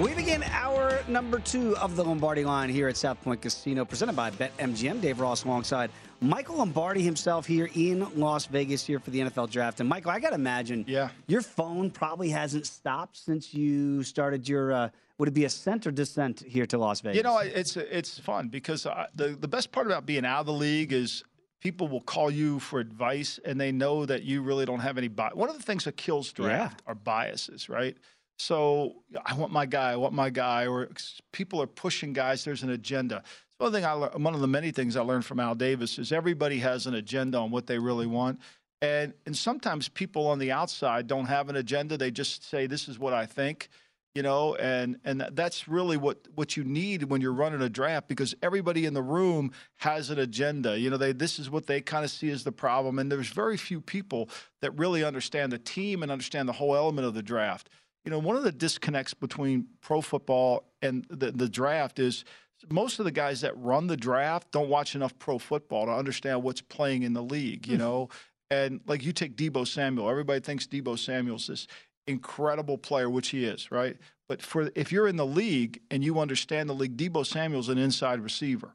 We begin hour number two of the Lombardi line here at South Point Casino, presented by BetMGM. Dave Ross alongside Michael Lombardi himself here in Las Vegas here for the NFL draft. And Michael, I got to imagine Yeah. your phone probably hasn't stopped since you started your, uh, would it be ascent or descent here to Las Vegas? You know, it's it's fun because I, the the best part about being out of the league is people will call you for advice and they know that you really don't have any bias. One of the things that kills draft are biases, right? So I want my guy, I want my guy, or people are pushing guys. There's an agenda. It's one thing I one of the many things I learned from Al Davis is everybody has an agenda on what they really want. And and sometimes people on the outside don't have an agenda. They just say this is what I think you know and and that's really what what you need when you're running a draft because everybody in the room has an agenda you know they this is what they kind of see as the problem and there's very few people that really understand the team and understand the whole element of the draft you know one of the disconnects between pro football and the, the draft is most of the guys that run the draft don't watch enough pro football to understand what's playing in the league you hmm. know and like you take Deebo Samuel everybody thinks Deebo Samuel's this incredible player, which he is, right? But for if you're in the league and you understand the league, Deebo Samuel's an inside receiver.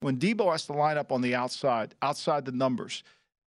When Deebo has to line up on the outside, outside the numbers,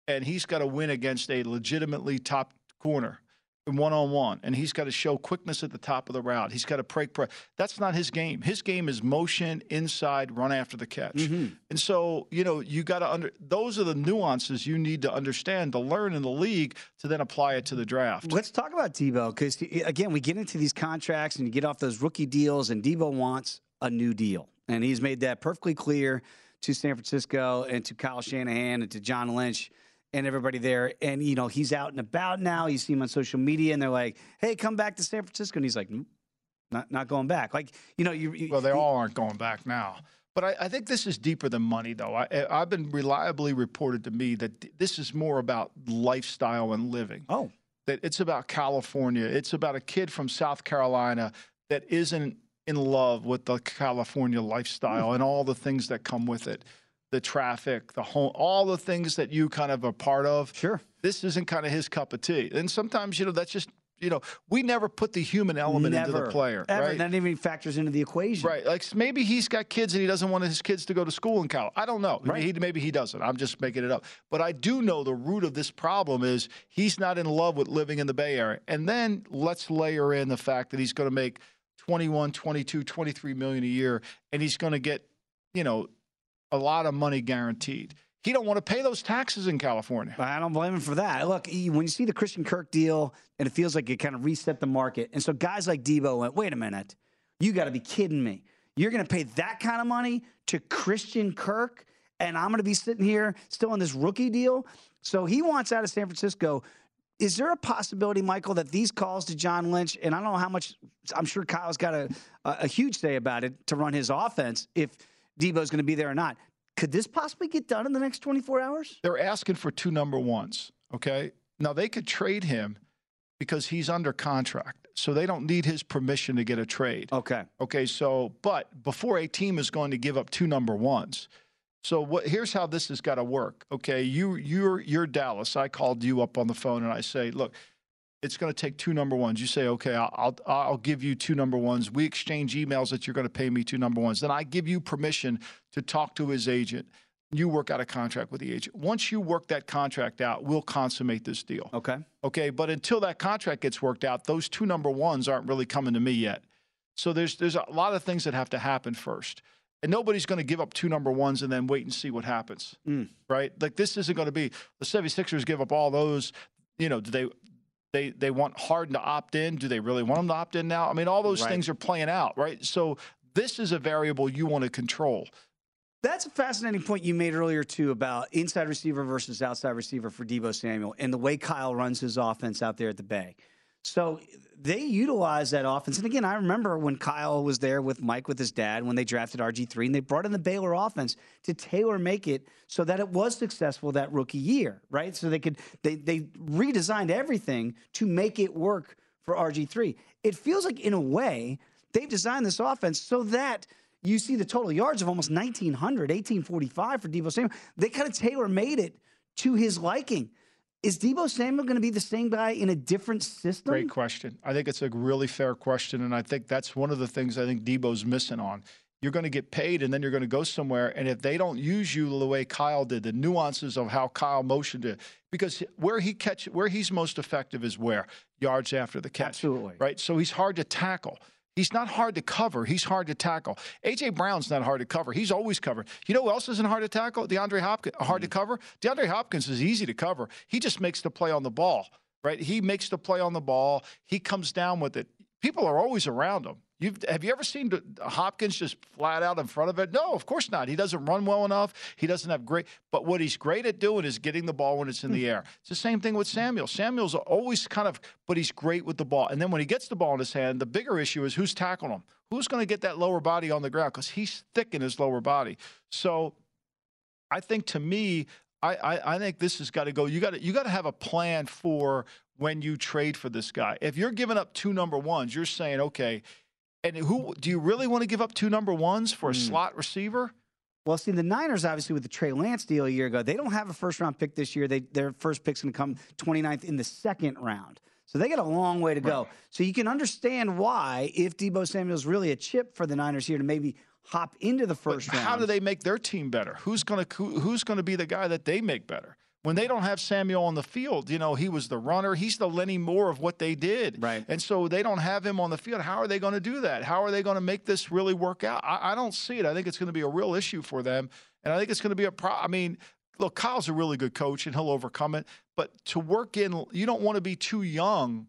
and he's got to win against a legitimately top corner one on one, and he's got to show quickness at the top of the route. He's got to break. Pre- That's not his game. His game is motion, inside, run after the catch. Mm-hmm. And so, you know, you got to under. Those are the nuances you need to understand to learn in the league to then apply it to the draft. Let's talk about Deebo because eh, again, we get into these contracts and you get off those rookie deals, and Deebo wants a new deal, and he's made that perfectly clear to San Francisco and to Kyle Shanahan and to John Lynch and everybody there. And you know, he's out and about now. You see him on social media, and they're like, "Hey, come back to San Francisco," and he's like, "Nope, "Not not going back." Like you know, you, you Well, they all aren't going back now. But I, I think this is deeper than money, though. I, I've been reliably reported to me that th- this is more about lifestyle and living. Oh, that it's about California. It's about a kid from South Carolina that isn't in love with the California lifestyle hmm. and all the things that come with it the traffic, the home, all the things that you kind of are part of. Sure. This isn't kind of his cup of tea. And sometimes, you know, that's just You know, we never put the human element Never, into the player. Ever. Right? That even factors into the equation. Right. Like maybe he's got kids and he doesn't want his kids to go to school in Cal. I don't know. Right. He, maybe he doesn't. I'm just making it up. But I do know the root of this problem is he's not in love with living in the Bay Area. And then let's layer in the fact that he's going to make 21, 22, 23 million a year and he's going to get, you know, a lot of money guaranteed. He don't want to pay those taxes in California. I don't blame him for that. Look, when you see the Christian Kirk deal, and it feels like it kind of reset the market, and so guys like Deebo went, "Wait a minute, you got to be kidding me! You're going to pay that kind of money to Christian Kirk, and I'm going to be sitting here still on this rookie deal." So he wants out of San Francisco. Is there a possibility, Michael, that these calls to John Lynch, and I don't know how much, I'm sure Kyle's got a, a, a huge say about it to run his offense if Deebo's going to be there or not. Could this possibly get done in the next 24 hours? They're asking for two number ones. Okay. Now they could trade him because he's under contract. So they don't need his permission to get a trade. Okay. Okay. So, but before a team is going to give up two number ones. So what here's how this has got to work. Okay. You you're you're Dallas. I called you up on the phone and I say, look, it's going to take two number ones. You say, okay, I'll, I'll I'll give you two number ones. We exchange emails that you're going to pay me two number ones. Then I give you permission to talk to his agent. You work out a contract with the agent. Once you work that contract out, we'll consummate this deal. Okay. Okay, but until that contract gets worked out, those two number ones aren't really coming to me yet. So there's there's a lot of things that have to happen first. And nobody's going to give up two number ones and then wait and see what happens. Mm. Right? Like this isn't going to be the 76ers give up all those, you know, do they they they want Harden to opt in? Do they really want him to opt in now? I mean, all those Right. things are playing out, right? So this is a variable you want to control. That's a fascinating point you made earlier too about inside receiver versus outside receiver for Deebo Samuel and the way Kyle runs his offense out there at the Bay. So they utilize that offense. And again, I remember when Kyle was there with Mike with his dad when they drafted RG3 and they brought in the Baylor offense to tailor make it so that it was successful that rookie year, right? So they could they they redesigned everything to make it work for RG3. It feels like in a way they've designed this offense so that you see the total yards of almost 1900, 1845 for Deebo Samuel. They kind of tailor made it to his liking. Is Deebo Samuel going to be the same guy in a different system? Great question. I think it's a really fair question, and I think that's one of the things I think Deebo's missing on. You're going to get paid, and then you're going to go somewhere, and if they don't use you the way Kyle did, the nuances of how Kyle motioned it, because where he catch, where he's most effective is where yards after the catch, Absolutely. right. So he's hard to tackle. He's not hard to cover. He's hard to tackle. AJ Brown's not hard to cover. He's always covered. You know who else isn't hard to tackle? DeAndre Hopkins. Uh, hard to hmm. cover. DeAndre Hopkins is easy to cover. He just makes the play on the ball, right? He makes the play on the ball. He comes down with it. People are always around him. You've, have you ever seen Hopkins just flat out in front of it? No, of course not. He doesn't run well enough. He doesn't have great. But what he's great at doing is getting the ball when it's in the hmm. air. It's the same thing with Samuel. Samuel's always kind of, but he's great with the ball. And then when he gets the ball in his hand, the bigger issue is who's tackling him. Who's going to get that lower body on the ground? Because he's thick in his lower body. So I think to me, I, I, I think this has got to go. You got to you got to have a plan for when you trade for this guy. If you're giving up two number ones, you're saying okay. And who do you really want to give up two number ones for a hmm. slot receiver? Well, see, the Niners, obviously, with the Trey Lance deal a year ago, they don't have a first round pick this year. They, their first pick's going to come 29th in the second round. So they got a long way to go. So you can understand why, if Deebo Samuel's really a chip for the Niners here to maybe hop into the But first round. how do they make their team better? Who's going to who, who's going to be the guy that they make better? When they don't have Samuel on the field, you know, he was the runner. He's the Lenny Moore of what they did. Right. And so they don't have him on the field. How are they going to do that? How are they going to make this really work out? I, I don't see it. I think it's going to be a real issue for them. And I think it's going to be a pro. I mean, look, Kyle's a really good coach and he'll overcome it. But to work in, you don't want to be too young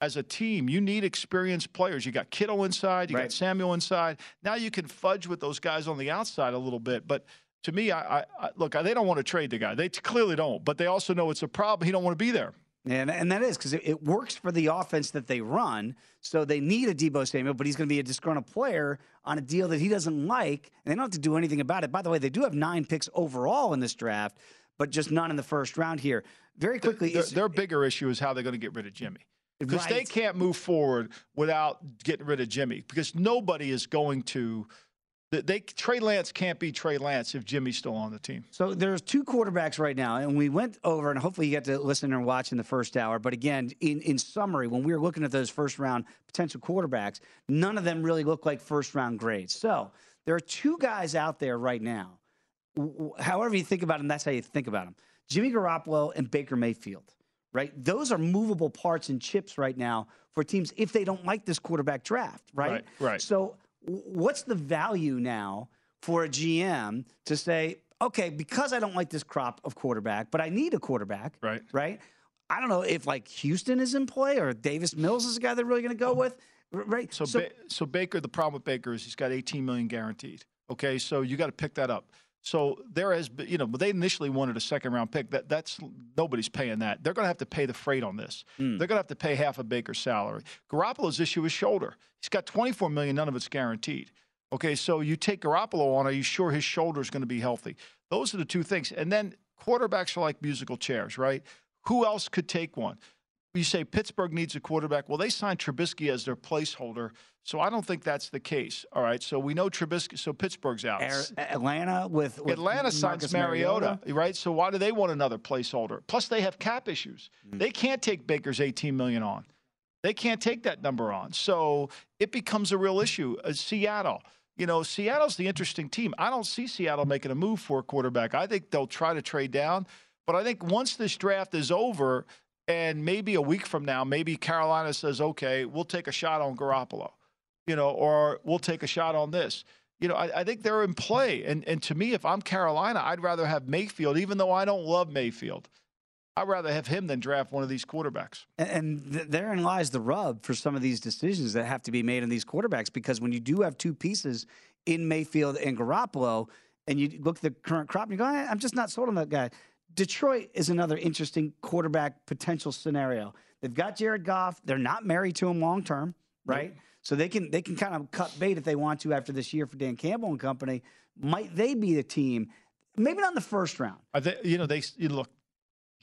as a team. You need experienced players. You got Kittle inside, you Right. got Samuel inside. Now you can fudge with those guys on the outside a little bit. But to me, I, I, I look, they don't want to trade the guy. They clearly don't. But they also know it's a problem. He don't want to be there. And, and that is because it, it works for the offense that they run. So they need a Deebo Samuel, but he's going to be a disgruntled player on a deal that he doesn't like. And they don't have to do anything about it. By the way, they do have nine picks overall in this draft, but just none in the first round here. Very quickly, is- their bigger issue is how they're going to get rid of Jimmy. Because they can't move forward without getting rid of Jimmy. Because nobody is going to They Trey Lance can't be Trey Lance if Jimmy's still on the team. So there's two quarterbacks right now, and we went over, and hopefully you got to listen and watch in the first hour. But again, in in summary, when we were looking at those first round potential quarterbacks, none of them really look like first round grades. So there are two guys out there right now. However you think about them, that's how you think about them: Jimmy Garoppolo and Baker Mayfield. Right? Those are movable parts and chips right now for teams if they don't like this quarterback draft. Right. Right. right. So what's the value now for a GM to say, okay, because I don't like this crop of quarterback, but I need a quarterback, right? Right. I don't know if like Houston is in play or Davis Mills is the guy they're really going to go uh-huh. with, right? So, so, ba- so Baker, the problem with Baker is he's got 18 million guaranteed. Okay, so you got to pick that up. So there has been, you know, they initially wanted a second round pick. That that's nobody's paying that. They're going to have to pay the freight on this. Mm. They're going to have to pay half of Baker's salary. Garoppolo's issue is shoulder. He's got 24 million. None of it's guaranteed. Okay, so you take Garoppolo on. Are you sure his shoulder is going to be healthy? Those are the two things. And then quarterbacks are like musical chairs, right? Who else could take one? You say Pittsburgh needs a quarterback. Well, they signed Trubisky as their placeholder, so I don't think that's the case. All right, so we know Trubisky, so Pittsburgh's out. Atlanta with, with Atlanta signs Mariota, Mariota, right? So why do they want another placeholder? Plus, they have cap issues. Mm-hmm. They can't take Baker's 18 million on. They can't take that number on. So it becomes a real issue. Uh, Seattle. You know, Seattle's the interesting team. I don't see Seattle making a move for a quarterback. I think they'll try to trade down. But I think once this draft is over, and maybe a week from now, maybe Carolina says, okay, we'll take a shot on Garoppolo, you know, or we'll take a shot on this. You know, I, I think they're in play. And, and to me, if I'm Carolina, I'd rather have Mayfield, even though I don't love Mayfield. I'd rather have him than draft one of these quarterbacks. And th- therein lies the rub for some of these decisions that have to be made in these quarterbacks because when you do have two pieces in Mayfield and Garoppolo, and you look at the current crop and you go, eh, I'm just not sold on that guy. Detroit is another interesting quarterback potential scenario. They've got Jared Goff. They're not married to him long term, right? So they can they can kind of cut bait if they want to after this year for Dan Campbell and company. Might they be the team? Maybe not in the first round. They, you know, they you look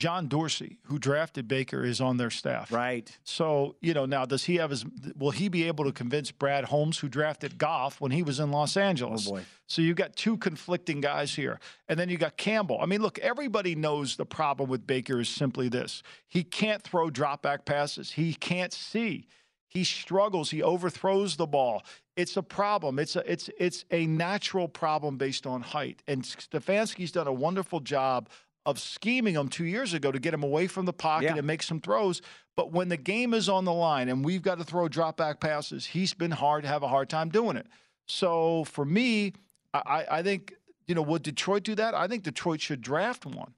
John Dorsey, who drafted Baker, is on their staff. Right. So, you know, now does he have his will he be able to convince Brad Holmes, who drafted Goff when he was in Los Angeles? Oh boy. So you've got two conflicting guys here. And then you got Campbell. I mean, look, everybody knows the problem with Baker is simply this. He can't throw drop back passes. He can't see. He struggles. He overthrows the ball. It's a problem. It's a it's it's a natural problem based on height. And Stefanski's done a wonderful job of scheming him two years ago to get him away from the pocket yeah. and make some throws. But when the game is on the line and we've got to throw drop back passes, he's been hard, to have a hard time doing it. So for me, I, I think, you know, would Detroit do that? I think Detroit should draft one.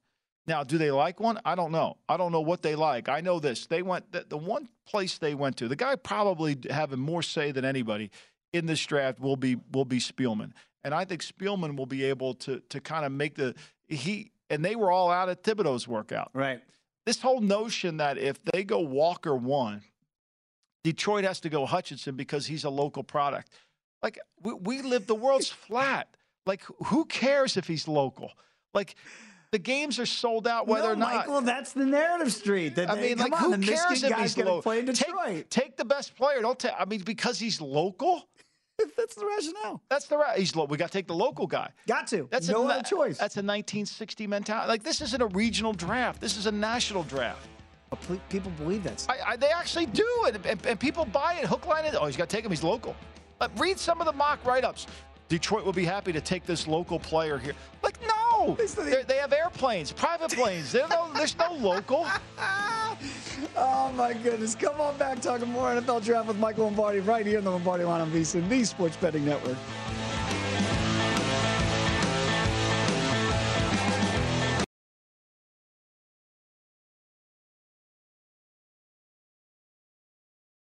Now, do they like one? I don't know. I don't know what they like. I know this. They went the, the one place they went to. The guy probably having more say than anybody in this draft will be will be Spielman. And I think Spielman will be able to to kind of make the he and they were all out at Thibodeaux's workout. Right. This whole notion that if they go Walker one, Detroit has to go Hutchinson because he's a local product. Like we, we live, the world's flat. Like who cares if he's local? Like the games are sold out whether no, or not. Michael, that's the narrative street. That, I mean, like on, who cares if he's local? Play in Detroit. Take, take, the best player. Don't take. I mean, because he's local. that's the rationale. That's the right. He's we got to take the local guy. Got to. That's no a, other choice. That's a 1960 mentality. Like this isn't a regional draft. This is a national draft. People believe that. I, I, they actually do, and, and, and, people buy it. Hook, line, it. Oh, he's got to take him. He's local. But read some of the mock write-ups. Detroit will be happy to take this local player here. Like, no, they have airplanes, private planes. No, there's no local. oh my goodness! Come on back, talking more NFL draft with Michael Lombardi right here in the Lombardi Line on VSiN, the Sports Betting Network.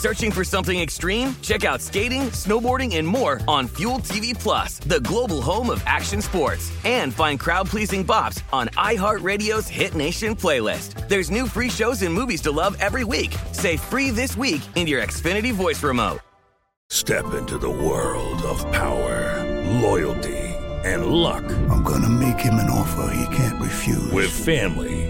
Searching for something extreme? Check out skating, snowboarding, and more on Fuel TV Plus, the global home of action sports. And find crowd-pleasing bops on iHeartRadio's Hit Nation playlist. There's new free shows and movies to love every week. Say free this week in your Xfinity voice remote. Step into the world of power, loyalty, and luck. I'm gonna make him an offer he can't refuse. With family,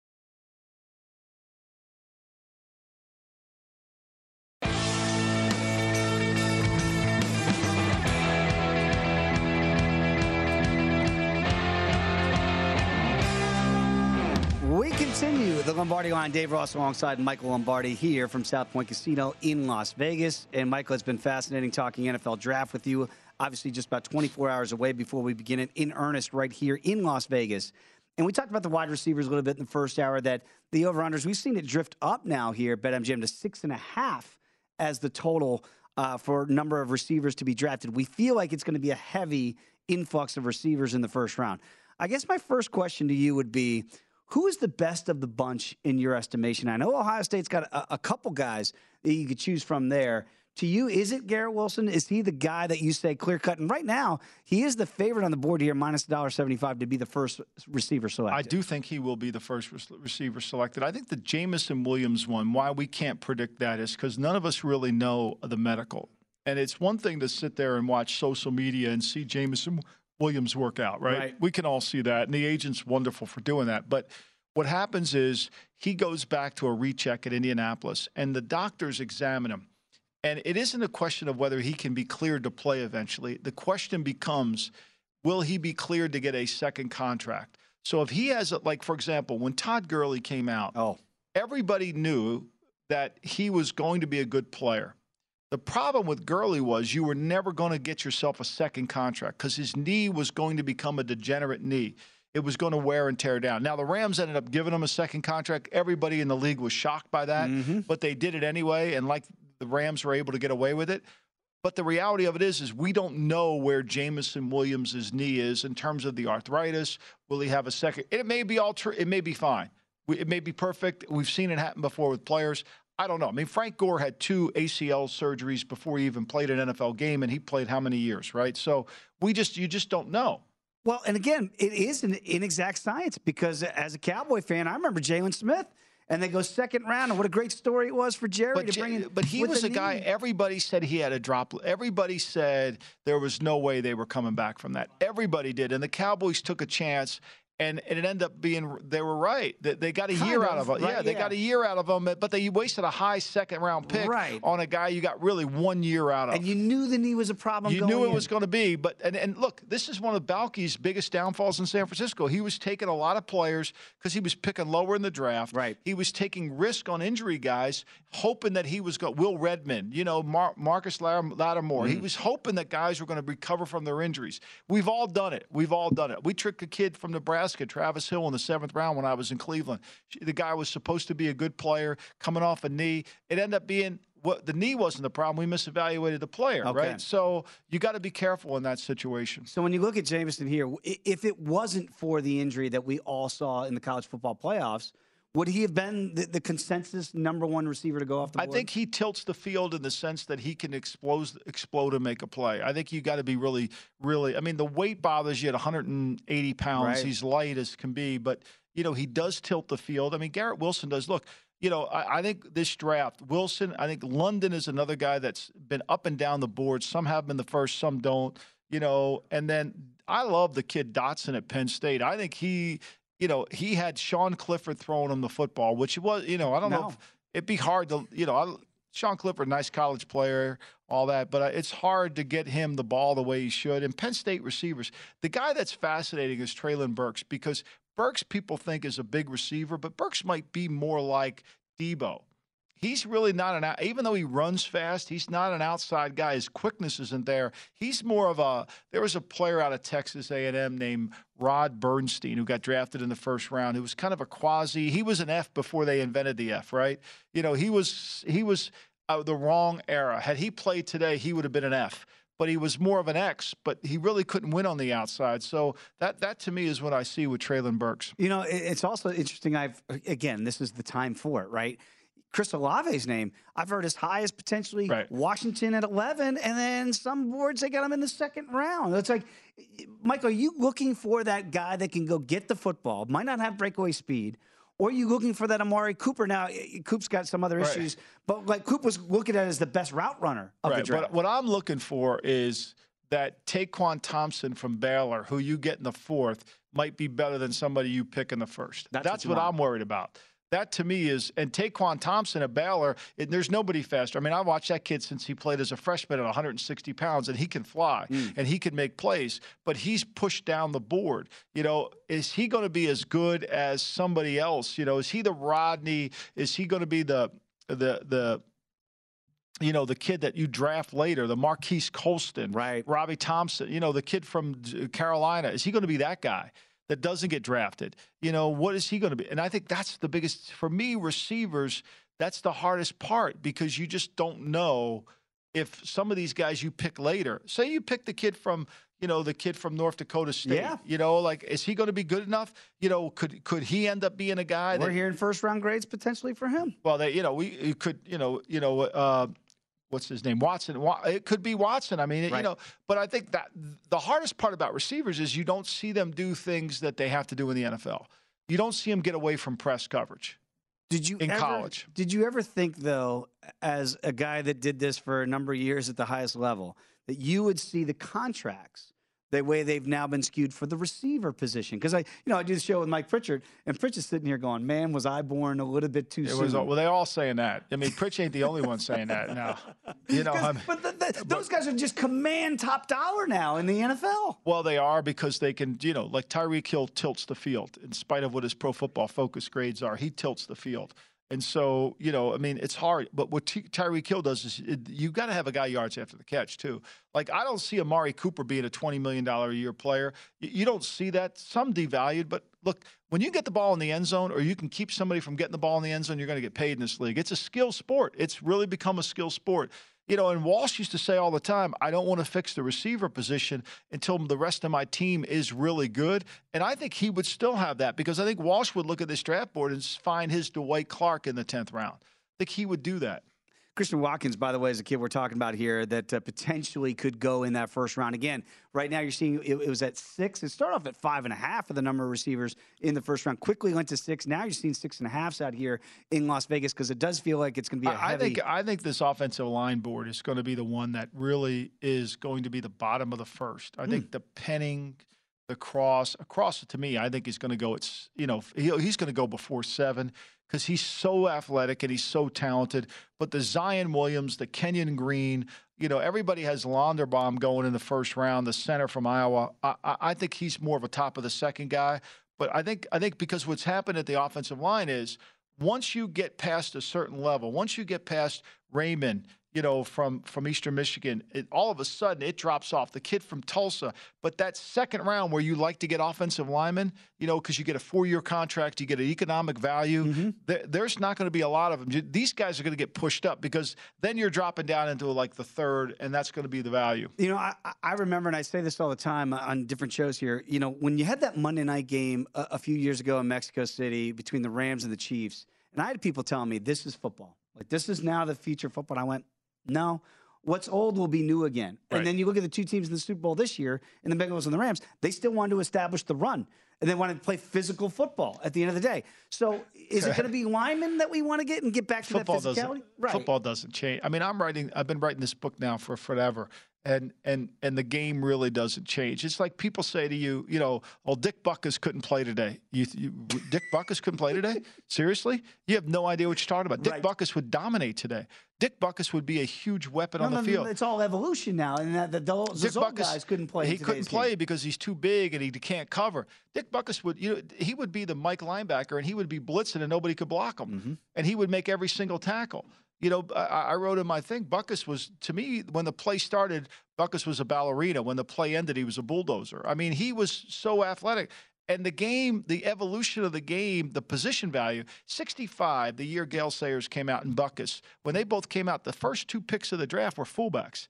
We continue the Lombardi line. Dave Ross alongside Michael Lombardi here from South Point Casino in Las Vegas. And Michael, it's been fascinating talking NFL draft with you. Obviously, just about 24 hours away before we begin it in earnest right here in Las Vegas. And we talked about the wide receivers a little bit in the first hour that the over unders, we've seen it drift up now here BetMGM to six and a half as the total uh, for number of receivers to be drafted. We feel like it's going to be a heavy influx of receivers in the first round. I guess my first question to you would be who is the best of the bunch in your estimation? I know Ohio State's got a, a couple guys that you could choose from there. To you, is it Garrett Wilson? Is he the guy that you say clear cut? And right now, he is the favorite on the board here, minus $1.75 to be the first receiver selected. I do think he will be the first receiver selected. I think the Jameson Williams one, why we can't predict that is because none of us really know the medical. And it's one thing to sit there and watch social media and see Jameson Williams work out, right? Right. We can all see that. And the agent's wonderful for doing that. But what happens is he goes back to a recheck at Indianapolis and the doctors examine him. And it isn't a question of whether he can be cleared to play eventually. The question becomes will he be cleared to get a second contract? So if he has, a, like, for example, when Todd Gurley came out, oh. everybody knew that he was going to be a good player. The problem with Gurley was you were never going to get yourself a second contract because his knee was going to become a degenerate knee. It was going to wear and tear down. Now, the Rams ended up giving him a second contract. Everybody in the league was shocked by that, Mm-hmm. but they did it anyway. And like the Rams were able to get away with it. But the reality of it is, is we don't know where Jameson Williams' knee is in terms of the arthritis. Will he have a second? It may be all true. It may be fine. It may be perfect. We've seen it happen before with players. I don't know. I mean, Frank Gore had two ACL surgeries before he even played an NFL game, and he played how many years, right? So we just, you just don't know. Well, and again, it is an inexact science because as a Cowboy fan, I remember Jaylon Smith, and they go second round, and what a great story it was for Jerry But, to bring in. but he was a guy. knee. Everybody said he had a drop. Everybody said there was no way they were coming back from that. Everybody did, and the Cowboys took a chance. And, and it ended up being they were right. They, they got a Kind year of, out of them. right, yeah, they yeah. got a year out of him, but they wasted a high second round pick Right. on a guy you got really one year out of. And you knew the knee was a problem. You going knew it in. was going to be, but and, and look, this is one of Baalke's biggest downfalls in San Francisco. He was taking a lot of players because he was picking lower in the draft. Right. He was taking risk on injury guys, hoping that he was going. Will Redmond, you know, Mar- Marcus Lattimore. Mm-hmm. He was hoping that guys were going to recover from their injuries. We've all done it. We've all done it. We tricked a kid from Nebraska, Travis Hill, in the seventh round when I was in Cleveland. The guy was supposed to be a good player, coming off a knee. It ended up being. What the knee wasn't the problem. We misevaluated the player, Okay. right? So you got to be careful in that situation. So when you look at Jameson here, if it wasn't for the injury that we all saw in the college football playoffs, would he have been the, the consensus number one receiver to go off the board? I think he tilts the field in the sense that he can explode, explode and make a play. I think you got to be really, really. I mean, the weight bothers you at 180 pounds. Right. He's light as can be, but you know he does tilt the field. I mean, Garrett Wilson does. Look, you know, I, I think this draft, Wilson. I think London is another guy that's been up and down the board. Some have him in the first, some don't. You know, and then I love the kid Dotson at Penn State. I think he you know, he had Sean Clifford throwing him the football, which was, you know, I don't know if it'd be hard to, you know, I, Sean Clifford, nice college player, all that, but uh, it's hard to get him the ball the way he should. And Penn State receivers, the guy that's fascinating is Treylon Burks because Burks people think is a big receiver, but Burks might be more like Debo. He's really not an out, even though he runs fast, he's not an outside guy. His quickness isn't there. He's more of a. There was a player out of Texas A&M named Rod Bernstine who got drafted in the first round. Who was kind of a quasi. He was an F before they invented the F, right? You know, he was he was uh, the wrong era. Had he played today, he would have been an F. But he was more of an X. But he really couldn't win on the outside. So that that to me is what I see with Treylon Burks. You know, it's also interesting. I've again, this is the time for it, right? Chris Olave's name, I've heard as high as potentially Washington at 11, and then some boards they got him in the second round. It's like, Michael, are you looking for that guy that can go get the football, might not have breakaway speed, or are you looking for that Amari Cooper? Now, Coop's got some other Right. issues, but like Coop was looking at as the best route runner of the Right. draft. What, what I'm looking for is that Tyquan Thompson from Baylor, who you get in the fourth, might be better than somebody you pick in the first. That's That's, what what. I'm worried about. That to me is, and Tyquan Thompson at Baylor, it, there's nobody faster. I mean, I watched that kid since he played as a freshman at 160 pounds, and he can fly hmm. and he can make plays, but he's pushed down the board. You know, is he going to be as good as somebody else? You know, is he the Rodney? Is he going to be the the the you know, the kid that you draft later, the Marquise Colston, right? Robbie Thompson, you know, the kid from Carolina. Is he going to be that guy that doesn't get drafted? You know, what is he going to be? And I think that's the biggest for me. Receivers, that's the hardest part because you just don't know if some of these guys you pick later. Say you pick the kid from. You know the kid from North Dakota State. Yeah. You know, like is he going to be good enough? You know, could could he end up being a guy? We're that, hearing first round grades potentially for him. well, they, you know, we could, you know, you know, uh, what's his name, Watson. It could be Watson. I mean, you know, but I think that the hardest part about receivers is you don't see them do things that they have to do in the NFL. You don't see them get away from press coverage. Did you in ever, college? Did you ever think though, as a guy that did this for a number of years at the highest level, that you would see the contracts the way they've now been skewed for the receiver position? Because I, you know, I do the show with Mike Pritchard, and Pritchard's sitting here going, "Man, was I born a little bit too It soon?" was, well, they all saying that. I mean, Pritch ain't the only one saying that now. You know, I'm, but the, the, those guys are just command top dollar now in the NFL. Well, they are because they can, you know, like Tyreek Hill tilts the field in spite of what his pro football focus grades are. He tilts the field. And so, you know, I mean, it's hard. But what T- Tyreek Hill does is it, you got to have a guy yards after the catch, too. Like, I don't see Amari Cooper being a $20 million a year player. You don't see that. Some devalued. But look, when you get the ball in the end zone or you can keep somebody from getting the ball in the end zone, you're going to get paid in this league. It's a skill sport. It's really become a skill sport. You know, and Walsh used to say all the time, I don't want to fix the receiver position until the rest of my team is really good. And I think he would still have that because I think Walsh would look at this draft board and find his Dwight Clark in the 10th round. I think he would do that. Christian Watkins, by the way, is a kid we're talking about here that uh, potentially could go in that first round. Again, right now you're seeing it, it was at six. It started off at five and a half for the number of receivers in the first round. Quickly went to six. Now you're seeing six and a halfs out here in Las Vegas because it does feel like it's going to be a I heavy. think I think this offensive line board is going to be the one that really is going to be the bottom of the first. I think the Penning, the Cross, Cross to me, I think he's going to go. It's you know he, he's going to go before seven because he's so athletic and he's so talented. But the Zion Williams, the Kenyon Green, you know everybody has Linderbaum going in the first round, the center from Iowa. I, I think he's more of a top of the second guy. But I think I think because what's happened at the offensive line is once you get past a certain level, once you get past Raymond, you know, from from Eastern Michigan, it, all of a sudden it drops off. The kid from Tulsa, but that second round where you like to get offensive linemen, you know, because you get a four-year contract, you get an economic value. Mm-hmm. There, there's not going to be a lot of them. These guys are going to get pushed up because then you're dropping down into like the third, and that's going to be the value. You know, I, I remember, and I say this all the time on different shows here. You know, when you had that Monday night game a, a few years ago in Mexico City between the Rams and the Chiefs, and I had people telling me this is football. Like this is now the future football. And I went, no. What's old will be new again. Right. And then you look at the two teams in the Super Bowl this year, in the Bengals and the Rams, they still wanted to establish the run. And they wanted to play physical football at the end of the day. So is it going to be linemen that we want to get and get back to football that physicality? doesn't football doesn't change. I mean, I'm writing. I've been writing this book now for forever, and and and the game really doesn't change. It's like people say to you, you know, "Oh, Dick Butkus couldn't play today." You, you Dick Butkus couldn't play today? Seriously? You have no idea what you're talking about. Dick Right. Butkus would dominate today. Dick Butkus would be a huge weapon No, on the no, no, field. It's all evolution now, and that the, those, Dick Butkus- guys couldn't play. He couldn't play game. because he's too big and he can't cover. Dick Butkus would, you know, he would be the Mike linebacker and he would be blitzing and nobody could block him, Mm-hmm. and he would make every single tackle. You know, I, I wrote in my thing, Butkus was to me when the play started, Butkus was a ballerina. When the play ended, he was a bulldozer. I mean, he was so athletic. And the game, the evolution of the game, the position value, 65, the year Gale Sayers came out and Butkus, when they both came out, the first two picks of the draft were fullbacks.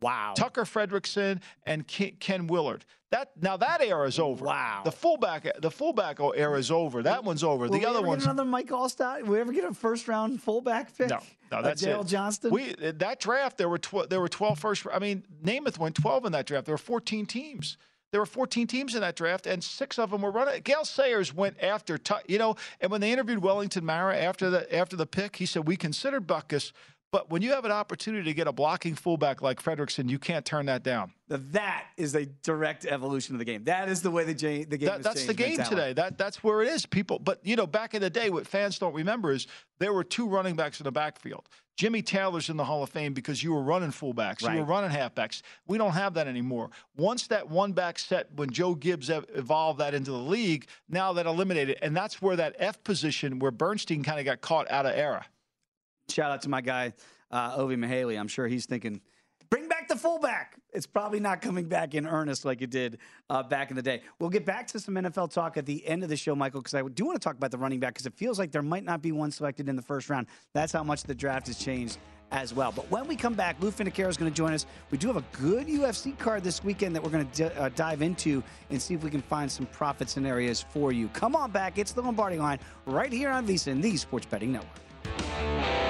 Wow. Tucker Frederickson and Ken, Ken Willard. That now that era is over. Wow. The fullback the fullback era is over. That one's over. Will the we other ever one's get another Mike Alstott? We ever get a first round fullback pick? no, no, that's Dale it. Johnston. We that draft there were tw- there were 12 first. I mean, Namath went 12 in that draft. There were 14 teams. There were 14 teams in that draft, and six of them were running. Gale Sayers went after, you know, and when they interviewed Wellington Mara after the after the pick, he said we considered Butkus, but when you have an opportunity to get a blocking fullback like Frederickson, you can't turn that down. That is a direct evolution of the game. That is the way the, J- the game. That, that's the game mentality. today. That that's where it is. People, but you know, back in the day, what fans don't remember is there were two running backs in the backfield. Jimmy Taylor's in the Hall of Fame because you were running fullbacks, you were running halfbacks. We don't have that anymore. Once that one back set, when Joe Gibbs evolved that into the league, now that eliminated, and that's where that F position, where Bernstine kind of got caught out of era. Shout out to my guy, uh, Ovie Mughelli. I'm sure he's thinking, bring back the fullback. It's probably not coming back in earnest like it did uh, back in the day. We'll get back to some NFL talk at the end of the show, Michael, because I do want to talk about the running back because it feels like there might not be one selected in the first round. That's how much the draft has changed as well. But when we come back, Lou Finocchiaro is going to join us. We do have a good UFC card this weekend that we're going to d- uh, dive into and see if we can find some profit scenarios for you. Come on back. It's the Lombardi line right here on VSiN the Sports Betting Network.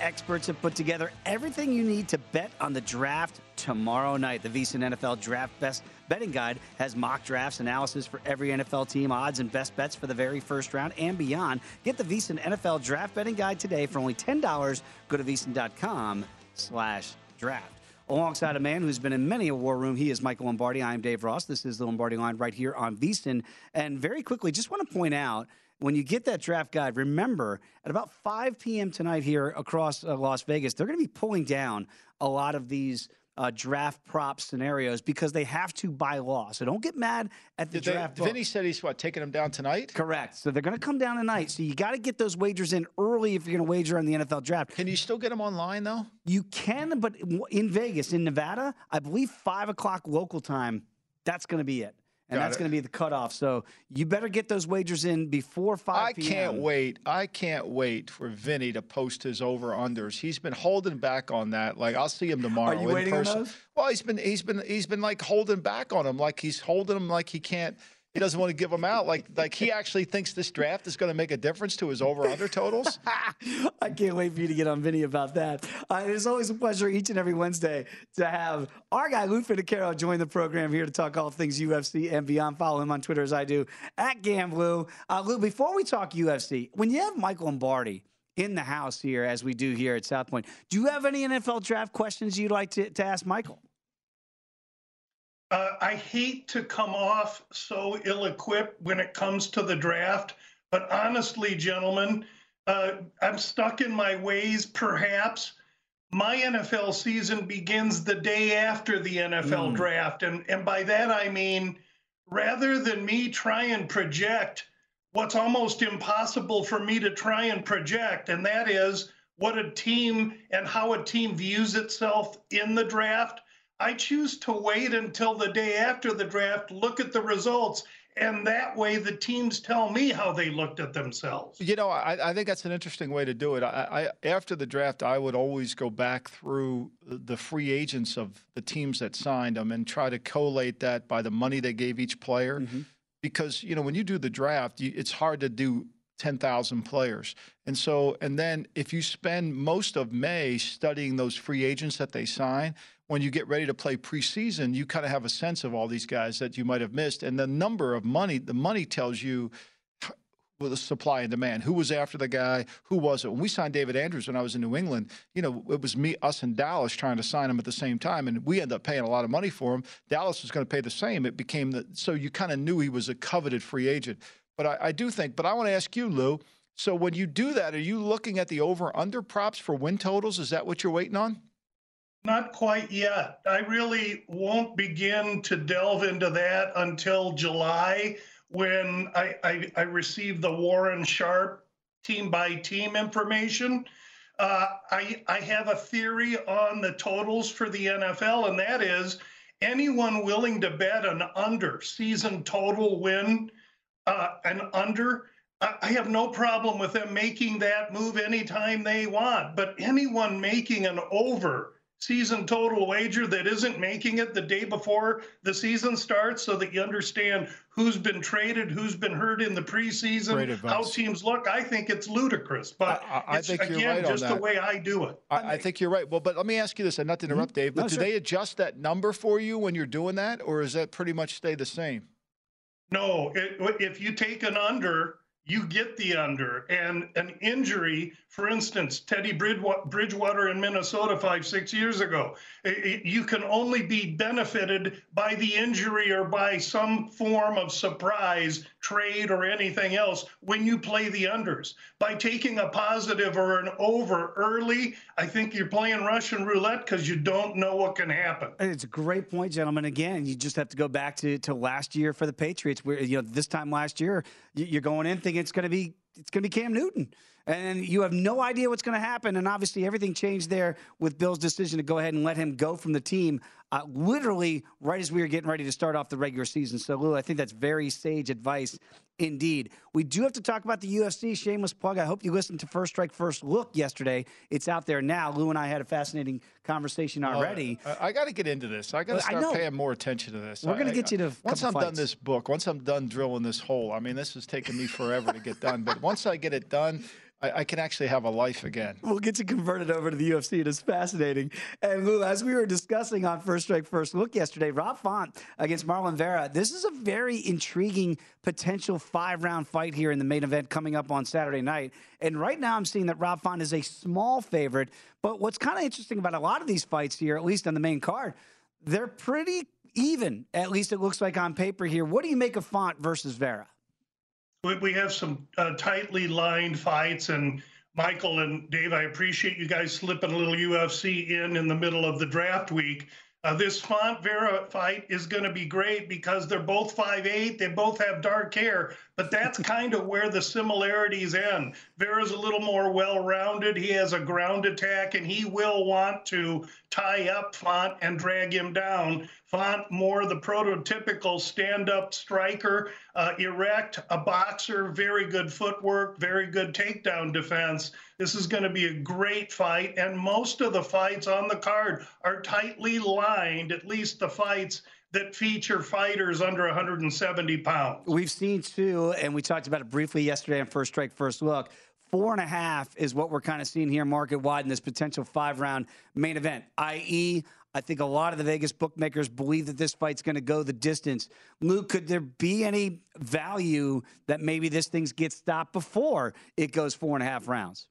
Experts have put together everything you need to bet on the draft tomorrow night. The VSiN NFL Draft Best Betting Guide has mock drafts, analysis for every NFL team, odds and best bets for the very first round and beyond. Get the VSiN NFL Draft Betting Guide today for only $10. Go to VSiN.com slash draft. Alongside a man who's been in many a war room, he is Michael Lombardi. I'm Dave Ross. This is the Lombardi line right here on VSiN. And very quickly, just want to point out when you get that draft guide, remember at about 5 p.m. tonight here across uh, Las Vegas, they're going to be pulling down a lot of these uh, draft prop scenarios because they have to by law. So don't get mad at the Did draft. book. Vinny said he's what taking them down tonight. Correct. So they're going to come down tonight. So you got to get those wagers in early if you're going to wager on the NFL draft. Can you still get them online though? You can, but in Vegas, in Nevada, I believe five o'clock local time. That's going to be it, and Got that's going to be the cutoff. So you better get those wagers in before five. I can't wait. I can't wait for Vinny to post his over unders. He's been holding back on that. Like I'll see him tomorrow. Are you in person. those? Well, he's been he's been he's been like holding back on him. Like he's holding him like he can't. He doesn't want to give them out. Like like he actually thinks this draft is going to make a difference to his over under totals. I can't wait for you to get on Vinny about that. Uh, it is always a pleasure each and every Wednesday to have our guy Lou Finocchiaro join the program here to talk all things UFC and beyond. Follow him on Twitter as I do at Gamblue. Uh, Lou, before we talk UFC, when you have Michael Lombardi in the house here, as we do here at South Point, do you have any NFL draft questions you'd like to, to ask Michael? Uh, I hate to come off so ill equipped when it comes to the draft, but honestly, gentlemen, uh, I'm stuck in my ways, perhaps. My NFL season begins the day after the NFL Mm. draft. And, and by that, I mean, rather than me try and project what's almost impossible for me to try and project, and that is what a team and how a team views itself in the draft. I choose to wait until the day after the draft, look at the results, and that way the teams tell me how they looked at themselves. You know, I, I think that's an interesting way to do it. I, I after the draft, I would always go back through the free agents of the teams that signed them and try to collate that by the money they gave each player, mm-hmm. because you know when you do the draft, you, it's hard to do. 10,000 players. And so, and then if you spend most of May studying those free agents that they sign, when you get ready to play preseason, you kind of have a sense of all these guys that you might have missed. And the number of money, the money tells you with the supply and demand. Who was after the guy? Who was it? When we signed David Andrews when I was in New England, you know, it was me, us, and Dallas trying to sign him at the same time, and we ended up paying a lot of money for him. Dallas was going to pay the same. It became the so you kind of knew he was a coveted free agent. But I, I do think. But I want to ask you, Lou. So when you do that, are you looking at the over under props for win totals? Is that what you're waiting on? Not quite yet. I really won't begin to delve into that until July when I, I, I receive the Warren Sharp team by team information. Uh, I, I have a theory on the totals for the NFL, and that is anyone willing to bet an under season total win, uh, an under. I I have no problem with them making that move anytime they want, but anyone making an over season total wager that isn't making it the day before the season starts so that you understand who's been traded, who's been hurt in the preseason, how teams look. I think it's ludicrous, but I- I it's, think you're again right on just the way I do it. I, I think you're right. Well, but let me ask you this, and not to interrupt, Dave, but No, do sure. they adjust that number for you when you're doing that, or is that pretty much stay the same? No, it, if you take an under, you get the under. And an injury, for instance, Teddy Bridgewater in Minnesota five, six years ago, i- i- you can only be benefited by the injury or by some form of surprise, trade, or anything else when you play the unders. By taking a positive or an over early, I think you're playing Russian roulette because you don't know what can happen. It's a great point, gentlemen. Again, you just have to go back to, to last year for the Patriots. Where you know this time last year, you- you're going in thinking it's going to be it's going to be Cam Newton, and you have no idea what's going to happen. And obviously, everything changed there with Bill's decision to go ahead and let him go from the team, uh, literally right as we were getting ready to start off the regular season. So, Lou, I think that's very sage advice indeed. We do have to talk about the UFC. Shameless plug. I hope you listened to First Strike First Look yesterday. It's out there now. Lou and I had a fascinating conversation already. I, got to get into this. I got to I start paying more attention to this. We're gonna get you to once I'm done this book. Once I'm done drilling this hole. I mean, this has taken me forever to get done. But once I get it done, I, I can actually have a life again. We'll get you converted over to the UFC. It is fascinating. And Lou, as we were discussing on First Strike First Look yesterday, Rob Font against Marlon Vera. This is a very intriguing potential five round fight here in the main event coming up on Saturday night. And right now I'm seeing that Rob Font is a small favorite. But what's kind of interesting about a lot of these fights here, at least on the main card, they're pretty even. At least it looks like on paper here. What do you make of Font versus Vera? We, we have some uh, tightly lined fights, and Michael and Dave, I appreciate you guys slipping a little UFC in in the middle of the draft week. Uh, this Font Vera fight is going to be great because they're both 5'8. They both have dark hair, but that's kind of where the similarities end. Vera's a little more well rounded. He has a ground attack, and he will want to tie up Font and drag him down. Font, more the prototypical stand up striker, uh, erect, a boxer, very good footwork, very good takedown defense. This is going to be a great fight, and most of the fights on the card are tightly lined, at least the fights that feature fighters under 170 pounds. We've seen two, and we talked about it briefly yesterday on First Strike, First Look. Four and a half is what we're kind of seeing here market wide in this potential five round main event, i.e., I think a lot of the Vegas bookmakers believe that this fight's going to go the distance. Luke, could there be any value that maybe this thing gets stopped before it goes four and a half rounds?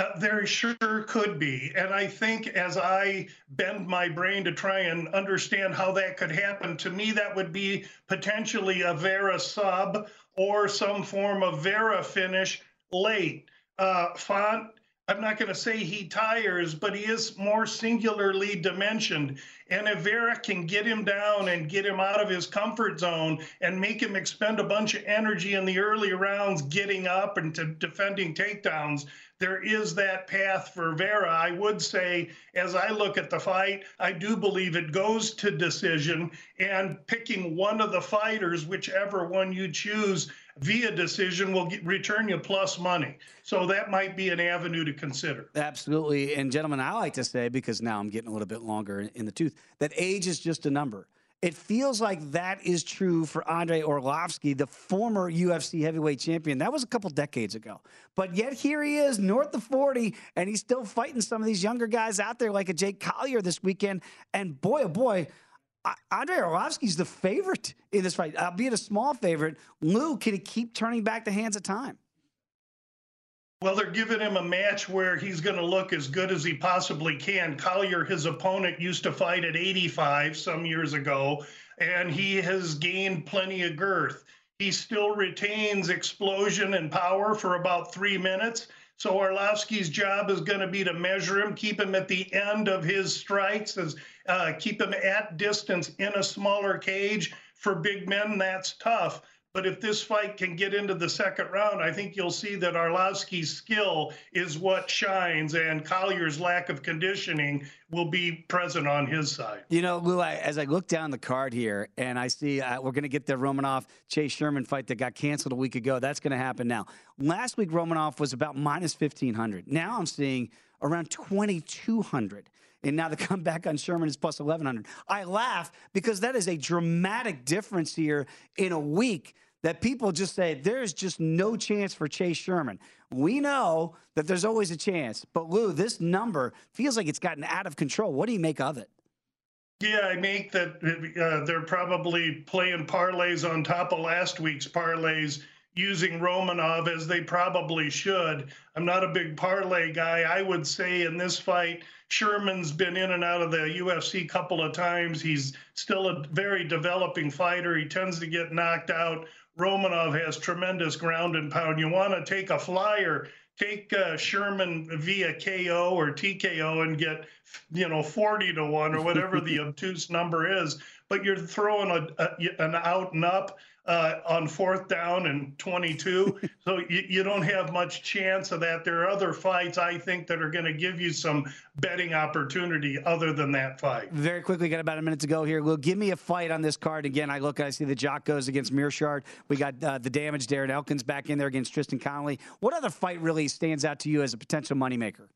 Uh, there sure could be. And I think as I bend my brain to try and understand how that could happen, to me, that would be potentially a Vera sub or some form of Vera finish late. Uh, Font I'm not going to say he tires, but he is more singularly dimensioned. And if Vera can get him down and get him out of his comfort zone and make him expend a bunch of energy in the early rounds, getting up and to defending takedowns, there is that path for Vera. I would say, as I look at the fight, I do believe it goes to decision and picking one of the fighters, whichever one you choose, via decision will get, return you plus money. So that might be an avenue to consider. Absolutely. And, gentlemen, I like to say, because now I'm getting a little bit longer in the tooth, that age is just a number. It feels like that is true for Andrei Arlovski, the former UFC heavyweight champion. That was a couple decades ago. But yet here he is, north of 40, and he's still fighting some of these younger guys out there, like a Jake Collier this weekend. And boy, oh boy, Andrei Arlovski's the favorite in this fight, albeit a small favorite. Lou, can he keep turning back the hands of time? Well, they're giving him a match where he's going to look as good as he possibly can. Collier, his opponent, used to fight at 85 some years ago, and he has gained plenty of girth. He still retains explosion and power for about three minutes. So Arlovski's job is going to be to measure him, keep him at the end of his strikes, as uh, keep him at distance in a smaller cage. For big men, that's tough. But if this fight can get into the second round, I think you'll see that Arlovski's skill is what shines, and Collier's lack of conditioning will be present on his side. You know, Lou, I, as I look down the card here and I see uh, we're going to get the Romanov Chase Sherman fight that got canceled a week ago, that's going to happen now. Last week, Romanov was about minus 1,500. Now I'm seeing around 2,200 and now the comeback on Sherman is plus 1100. I laugh because that is a dramatic difference here in a week that people just say there's just no chance for Chase Sherman. We know that there's always a chance, but Lou, this number feels like it's gotten out of control. What do you make of it? Yeah, I make that uh, they're probably playing parlays on top of last week's parlays using Romanov as they probably should. I'm not a big parlay guy. I would say in this fight, Sherman's been in and out of the UFC a couple of times. He's still a very developing fighter. He tends to get knocked out. Romanov has tremendous ground and pound. You want to take a flyer, take uh, Sherman via KO or TKO and get, you know, 40 to 1 or whatever the obtuse number is. But you're throwing a, a, an out and up uh, on fourth down and 22. so you, you, don't have much chance of that. There are other fights, I think, that are going to give you some betting opportunity other than that fight. Very quickly, got about a minute to go here. Will give me a fight on this card. Again, I look, I see the Jock goes against Meerschaert. We got uh, the damage. Darren Elkins back in there against Tristan Connelly. What other fight really stands out to you as a potential moneymaker?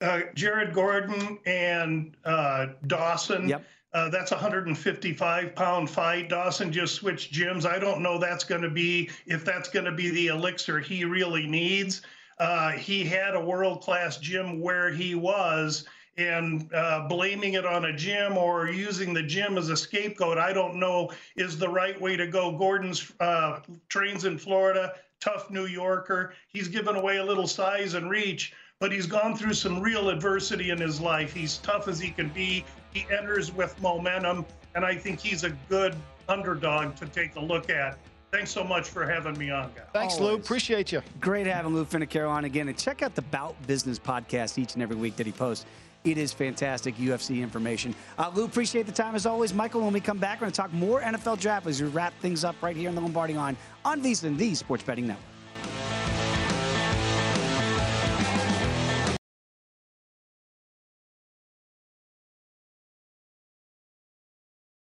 Uh, Jared Gordon and uh, Dawson. Yep. Uh, that's a 155 pound fight. Dawson just switched gyms. I don't know that's going to be if that's going to be the elixir he really needs. Uh, he had a world class gym where he was, and uh, blaming it on a gym or using the gym as a scapegoat, I don't know is the right way to go. Gordon's uh, trains in Florida, tough New Yorker. He's given away a little size and reach but he's gone through some real adversity in his life. He's tough as he can be. He enters with momentum, and I think he's a good underdog to take a look at. Thanks so much for having me on, guys. Thanks, Always. Lou. Appreciate you. Great having Lou Finocchiaro on again. And check out the Bout Business podcast each and every week that he posts. It is fantastic UFC information. Uh, Lou, appreciate the time as always. Michael, when we come back, we're going to talk more NFL draft as we wrap things up right here in the Lombardi line on VSiN, the Sports Betting Network.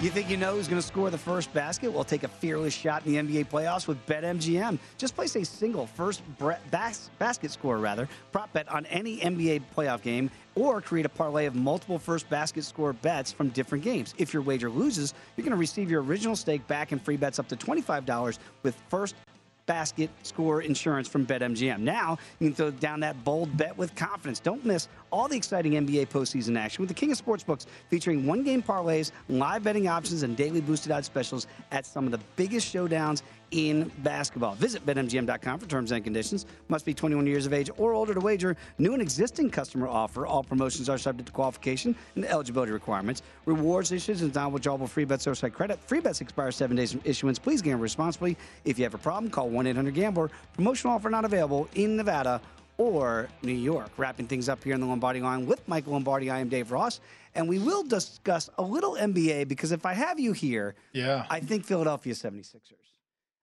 You think you know who's going to score the first basket? Well, take a fearless shot in the NBA playoffs with BetMGM. Just place a single first bre- bas- basket score, rather, prop bet on any NBA playoff game, or create a parlay of multiple first basket score bets from different games. If your wager loses, you're going to receive your original stake back and free bets up to $25 with first basket score insurance from BetMGM. Now you can throw down that bold bet with confidence. Don't miss all the exciting NBA postseason action with the King of Sportsbooks featuring one game parlays, live betting options, and daily boosted odds specials at some of the biggest showdowns in basketball. Visit BetMGM.com for terms and conditions. Must be 21 years of age or older to wager. New and existing customer offer. All promotions are subject to qualification and eligibility requirements. Rewards issues and non-withdrawable free bets or site credit. Free bets expire seven days from issuance. Please gamble responsibly. If you have a problem, call 1-800-GAMBLER. Promotional offer not available in Nevada or New York. Wrapping things up here in the Lombardi line with Michael Lombardi, I am Dave Ross. And we will discuss a little NBA because if I have you here, Yeah. I think Philadelphia 76ers.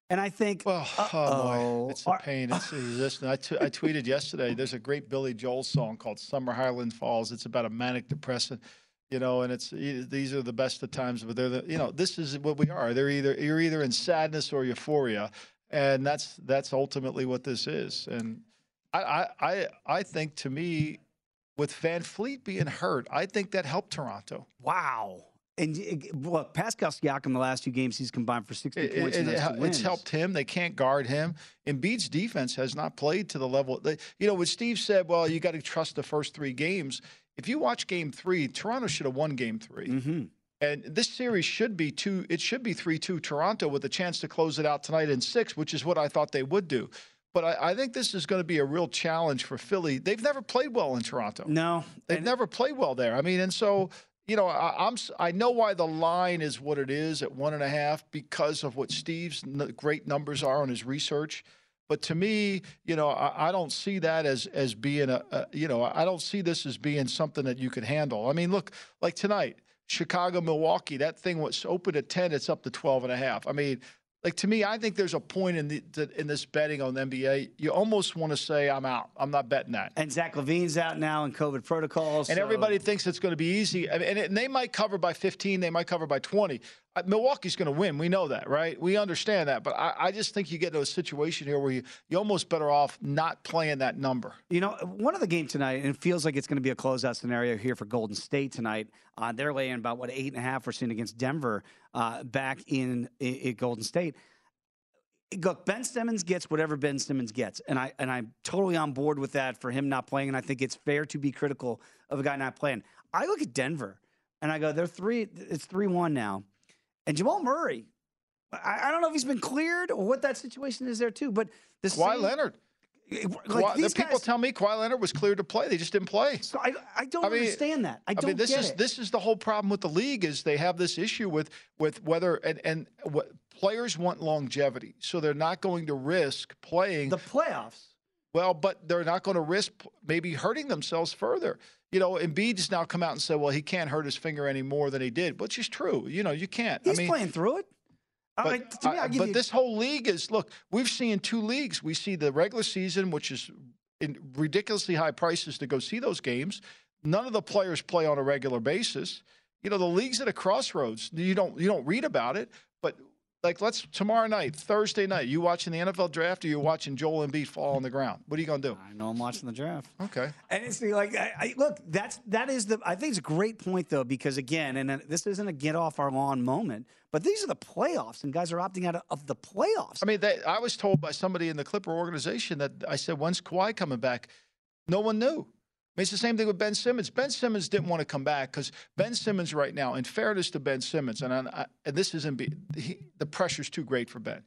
And I think, well, Oh boy, it's a pain. It's a resistance. I, t- I tweeted yesterday. There's a great Billy Joel song called "Summer Highland Falls." It's about a manic depressant, you know, and it's these are the best of times, but they're the, you know, this is what we are. They're either you're either in sadness or euphoria, and that's that's ultimately what this is. And I I I, I think to me, with VanVleet being hurt, I think that helped Toronto. Wow. And well, Pascal Siakam, the last two games, he's combined for 60 It- points it- and it- it's helped him. They can't guard him. Embiid's defense has not played to the level. They, you know, when Steve said, "Well, you got to trust the first three games." If you watch Game Three, Toronto should have won Game 3 Mm-hmm. and this series should be two. It should be three-two Toronto with a chance to close it out tonight in six, which is what I thought they would do. But I, I think this is going to be a real challenge for Philly. They've never played well in Toronto. No, they've never played well there. I mean, and so you know, I, I'm s- I know why the line is what it is at one and a half because of what Steve's great numbers are on his research. But to me, you know, I, I don't see that as as being a, a you know I don't see this as being something that you could handle. I mean, look, like tonight, Chicago Milwaukee, that thing was open at ten, it's up to 12 and a half. I mean. Like to me, I think there's a point in the, in this betting on the NBA. You almost want to say, "I'm out. I'm not betting that." And Zach LaVine's out now in COVID protocols. And so- everybody thinks it's going to be easy. I mean, and, it, and they might cover by 15, they might cover by 20. Milwaukee's going to win. We know that, right? We understand that. But I, I just think you get into a situation here where you, you're almost better off not playing that number. You know, one of the game tonight, and it feels like it's going to be a closeout scenario here for Golden State tonight. Uh, they're laying about what eight and a half we're seeing against Denver uh, back in, in, in Golden State. Look, Ben Simmons gets whatever Ben Simmons gets, and I and I'm totally on board with that for him not playing. And I think it's fair to be critical of a guy not playing. I look at Denver, and I go, they're three. It's three one now, and Jamal Murray. I, I don't know if he's been cleared or what that situation is there too, but the Kawhi same- Leonard. Like, Kawhi- the these people guys- tell me Kawhi Leonard was cleared to play. They just didn't play. So I, I don't I mean- understand that. I don't understand. I mean, this is it. this is the whole problem with the league is they have this issue with with whether and and what players want longevity, so they're not going to risk playing the playoffs. Well, but they're not going to risk maybe hurting themselves further. You know, Embiid's now come out and said, well, he can't hurt his finger any more than he did, which is true. You know, you can't. He's I mean, playing through it. But, like, to me, I- but you- this whole league is look. We've seen two leagues. We see the regular season, which is in ridiculously high prices to go see those games. None of the players play on a regular basis. You know, the league's at a crossroads. You don't you don't read about it, like let's tomorrow night, Thursday night, you watching the NFL draft or you watching Joel Embiid fall on the ground? What are you gonna do? I know I'm watching the draft. Okay. And it's like, I, I, look, that's that is the. I think it's a great point though, because again, and uh, this isn't a get off our lawn moment, but these are the playoffs, and guys are opting out of, of the playoffs. I mean, they, I was told by somebody in the Clipper organization that I said, when's Kawhi coming back? No one knew. It's the same thing with Ben Simmons. Ben Simmons didn't want to come back because Ben Simmons right now, in fairness to Ben Simmons, and, I, and this isn't he, the pressure's too great for Ben.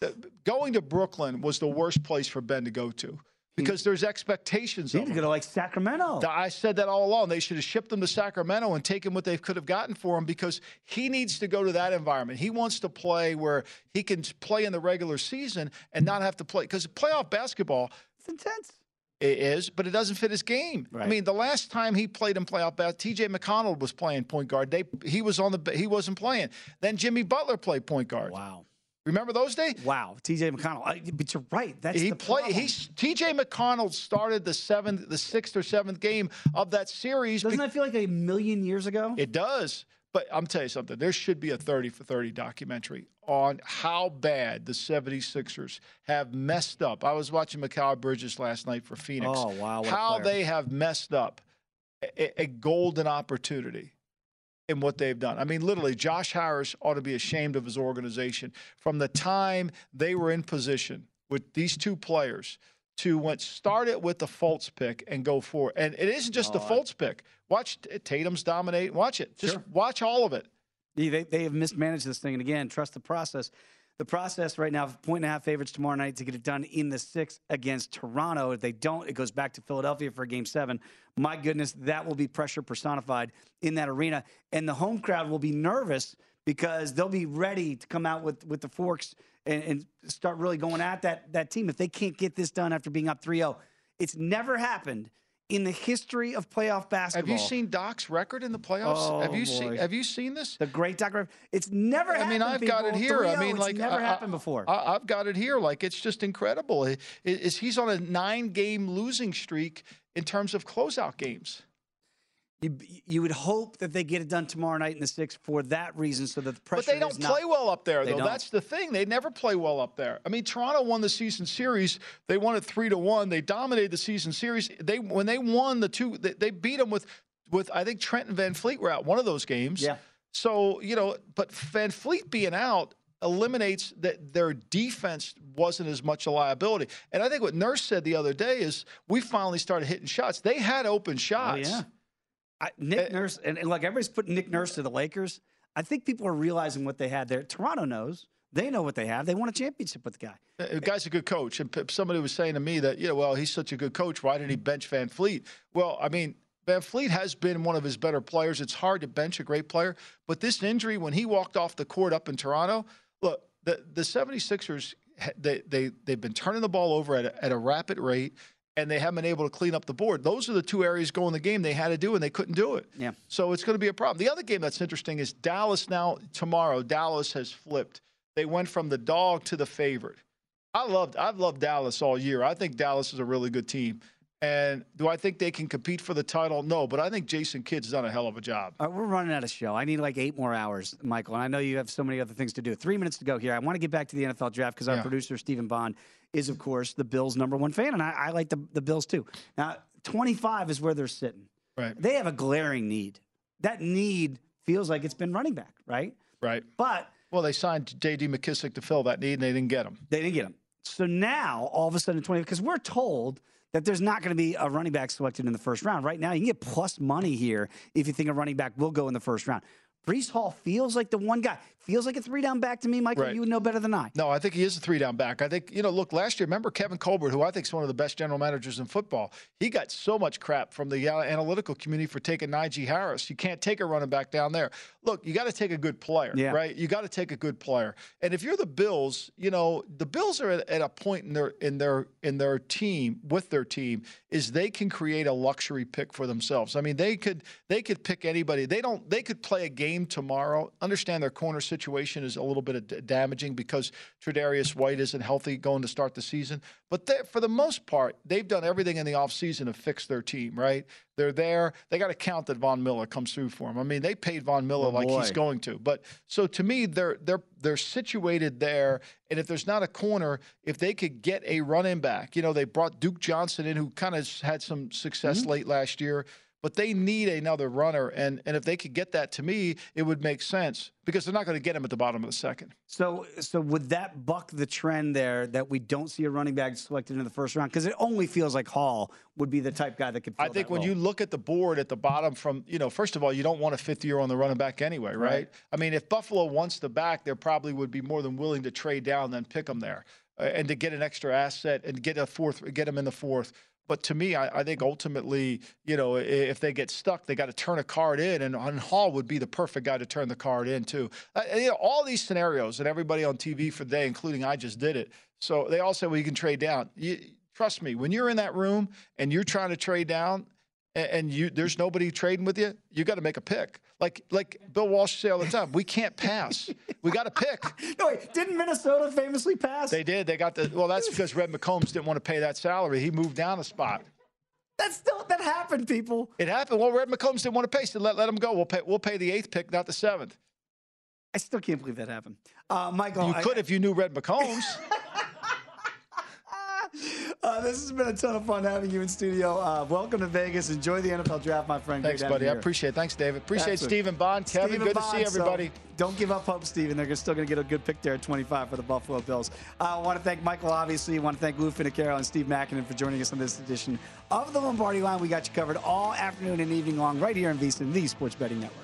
The- going to Brooklyn was the worst place for Ben to go to because there's expectations They of need to him. go to like Sacramento. I said that all along. They should have shipped him to Sacramento and taken what they could have gotten for him because he needs to go to that environment. He wants to play where he can play in the regular season and not have to play because playoff basketball It's intense. It is, but it doesn't fit his game. I mean, the last time he played in playoff basketball, T.J. McConnell was playing point guard. They he was on the he wasn't playing. Then Jimmy Butler played point guard. Wow. Remember those days? Wow, T.J. McConnell. I, but you're right. That's he played. He T.J. McConnell started the seventh, the sixth or seventh game of that series. Doesn't that feel like a million years ago? It does. But I'm telling you something. There should be a 30 for 30 documentary on how bad the 76ers have messed up. I was watching Mikal Bridges last night for Phoenix. Oh, wow, How they have messed up a, a golden opportunity in what they've done. I mean, literally, Josh Harris ought to be ashamed of his organization from the time they were in position with these two players to what start it with the Fultz pick and go for it. And it isn't just the Oh, I- Fultz pick. Watch Tatum's dominate. Watch it. Just watch all of it. They, they have mismanaged this thing. And again, trust the process. The process right now, point and a half favorites tomorrow night to get it done in the sixth against Toronto. If they don't, it goes back to Philadelphia for game seven. My goodness, that will be pressure personified in that arena. And the home crowd will be nervous because they'll be ready to come out with, with the forks and, and start really going at that, that team if they can't get this done after being up 3 0. It's never happened in the history of playoff basketball. Have you seen Doc's record in the playoffs? Oh, have you seen. Have you seen this? The great Doc Rivers. It's never happened. I happened. mean, I've got it here. I 3-0, mean, it's like never I, happened before. I, have got it here. Like it's just incredible. Is is he's on a nine-game losing streak in terms of closeout games? You, you would hope that they get it done tomorrow night in the sixth for that reason, so that the pressure. But they don't is not- play well up there, though. don't. That's the thing. They never play well up there. I mean, Toronto won the season series. They won it three to one. They dominated the season series. They when they won the two, they, they beat them with with I think Trent and VanVleet were out one of those games. Yeah. So you know, but VanVleet being out eliminates that their defense wasn't as much a liability. And I think what Nurse said the other day is we finally started hitting shots. They had open Oh, shots. yeah. I, Nick eh, Nurse and, and like everybody's putting Nick Nurse to the Lakers. I think people are realizing what they had there. Toronto knows. They know what they have. They won a championship with the guy. Eh, the guy's a good coach. And somebody was saying to me that, yeah, well, he's such a good coach. Why didn't he bench VanVleet? Well, I mean, VanVleet has been one of his better players. It's hard to bench a great player. But this injury, when he walked off the court up in Toronto, look, the, the 76ers, they, they, they've been turning the ball over at a, at a rapid rate, and they haven't been able to clean up the board. Those are the two areas going the game they had to do, and they couldn't do it. Yeah. So it's going to be a problem. The other game that's interesting is Dallas now, tomorrow, Dallas has flipped. They went from the dog to the favorite. I loved I've loved Dallas all year. I think Dallas is a really good team. And do I think they can compete for the title? No, but I think Jason Kidd's done a hell of a job. Right, we're running out of show. I need like eight more hours, Michael. And I know you have so many other things to do. Three minutes to go here. I want to get back to the NFL draft because our Yeah. producer, Stephen Bond, is, of course, the Bills' number one fan. And I, I like the, the Bills too. Now, 25 is where they're sitting. Right. They have a glaring need. That need feels like it's been running back, right? Right. But well, they signed J.D. McKissic to fill that need, and they didn't get him. They didn't get him. So now, all of a sudden, 20, because we're told that there's not going to be a running back selected in the first round. Right now, you can get plus money here if you think a running back will go in the first round. Breece Hall feels like the one guy. Feels like a three down back to me, Michael. Right. You would know better than I. No, I think he is a three down back. I think, you know, look, last year, remember Kevin Colbert, who I think is one of the best general managers in football? He got so much crap from the uh, analytical community for taking Najee Harris. You can't take a running back down there. Look, you got to take a good player, Yeah. right? You got to take a good player. And if you're the Bills, you know, the Bills are at, at a point in their in their in their team with their team is they can create a luxury pick for themselves. I mean, they could they could pick anybody. They don't they could play a game tomorrow. Understand their corner situation is a little bit of damaging because Tre'Davious White isn't healthy going to start the season. But they, for the most part, they've done everything in the offseason to fix their team, right? They're there. They got to count that Von Miller comes through for them. I mean, they paid Von Miller Oh, like he's going to. But so to me, they're they're they're situated there. And if there's not a corner, if they could get a running back, you know, they brought Duke Johnson in, who kind of had some success Mm-hmm. late last year. But they need another runner, and and if they could get that to me, it would make sense because they're not going to get him at the bottom of the second. So, so would that buck the trend there that we don't see a running back selected in the first round? Because it only feels like Hall would be the type guy that could. I think when role. you look at the board at the bottom from, you know, first of all, you don't want a fifth year on the running back anyway, right? Right. I mean, if Buffalo wants the back, they probably would be more than willing to trade down than pick him there uh, and to get an extra asset and get a fourth, get him in the fourth. But to me, I, I think ultimately, you know, if they get stuck, they got to turn a card in, and, and Hall would be the perfect guy to turn the card in too. Uh, you know, all these scenarios, and everybody on TV for the day, including I just did it. So they all say, well, you can trade down. You, trust me, when you're in that room and you're trying to trade down, and you there's nobody trading with you, you got to make a pick. Like like Bill Walsh say all the time, we can't pass. we got to pick. No, wait, didn't Minnesota famously pass? They did. They got the well. That's because Red McCombs didn't want to pay that salary. He moved down a spot. That's still that happened, people. It happened. Well, Red McCombs didn't want to pay, so let let him go. We'll pay we'll pay the eighth pick, not the seventh. I still can't believe that happened. Uh, Michael, You I- could if you knew Red McCombs. Uh, this has been a ton of fun having you in studio. Uh, welcome to Vegas. Enjoy the NFL draft, my friend. Thanks, buddy. I appreciate it. Thanks, David. Appreciate Absolutely. Stephen Bond. Kevin, Stephen good to see everybody. so don't give up hope, Stephen. They're still going to get a good pick there at 25 for the Buffalo Bills. Uh, I want to thank Michael, obviously. I want to thank Lou Finocchiaro and Steve Makinen for joining us on this edition of the Lombardi Line. We got you covered all afternoon and evening long right here in VSiN, the Sports Betting Network.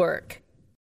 work.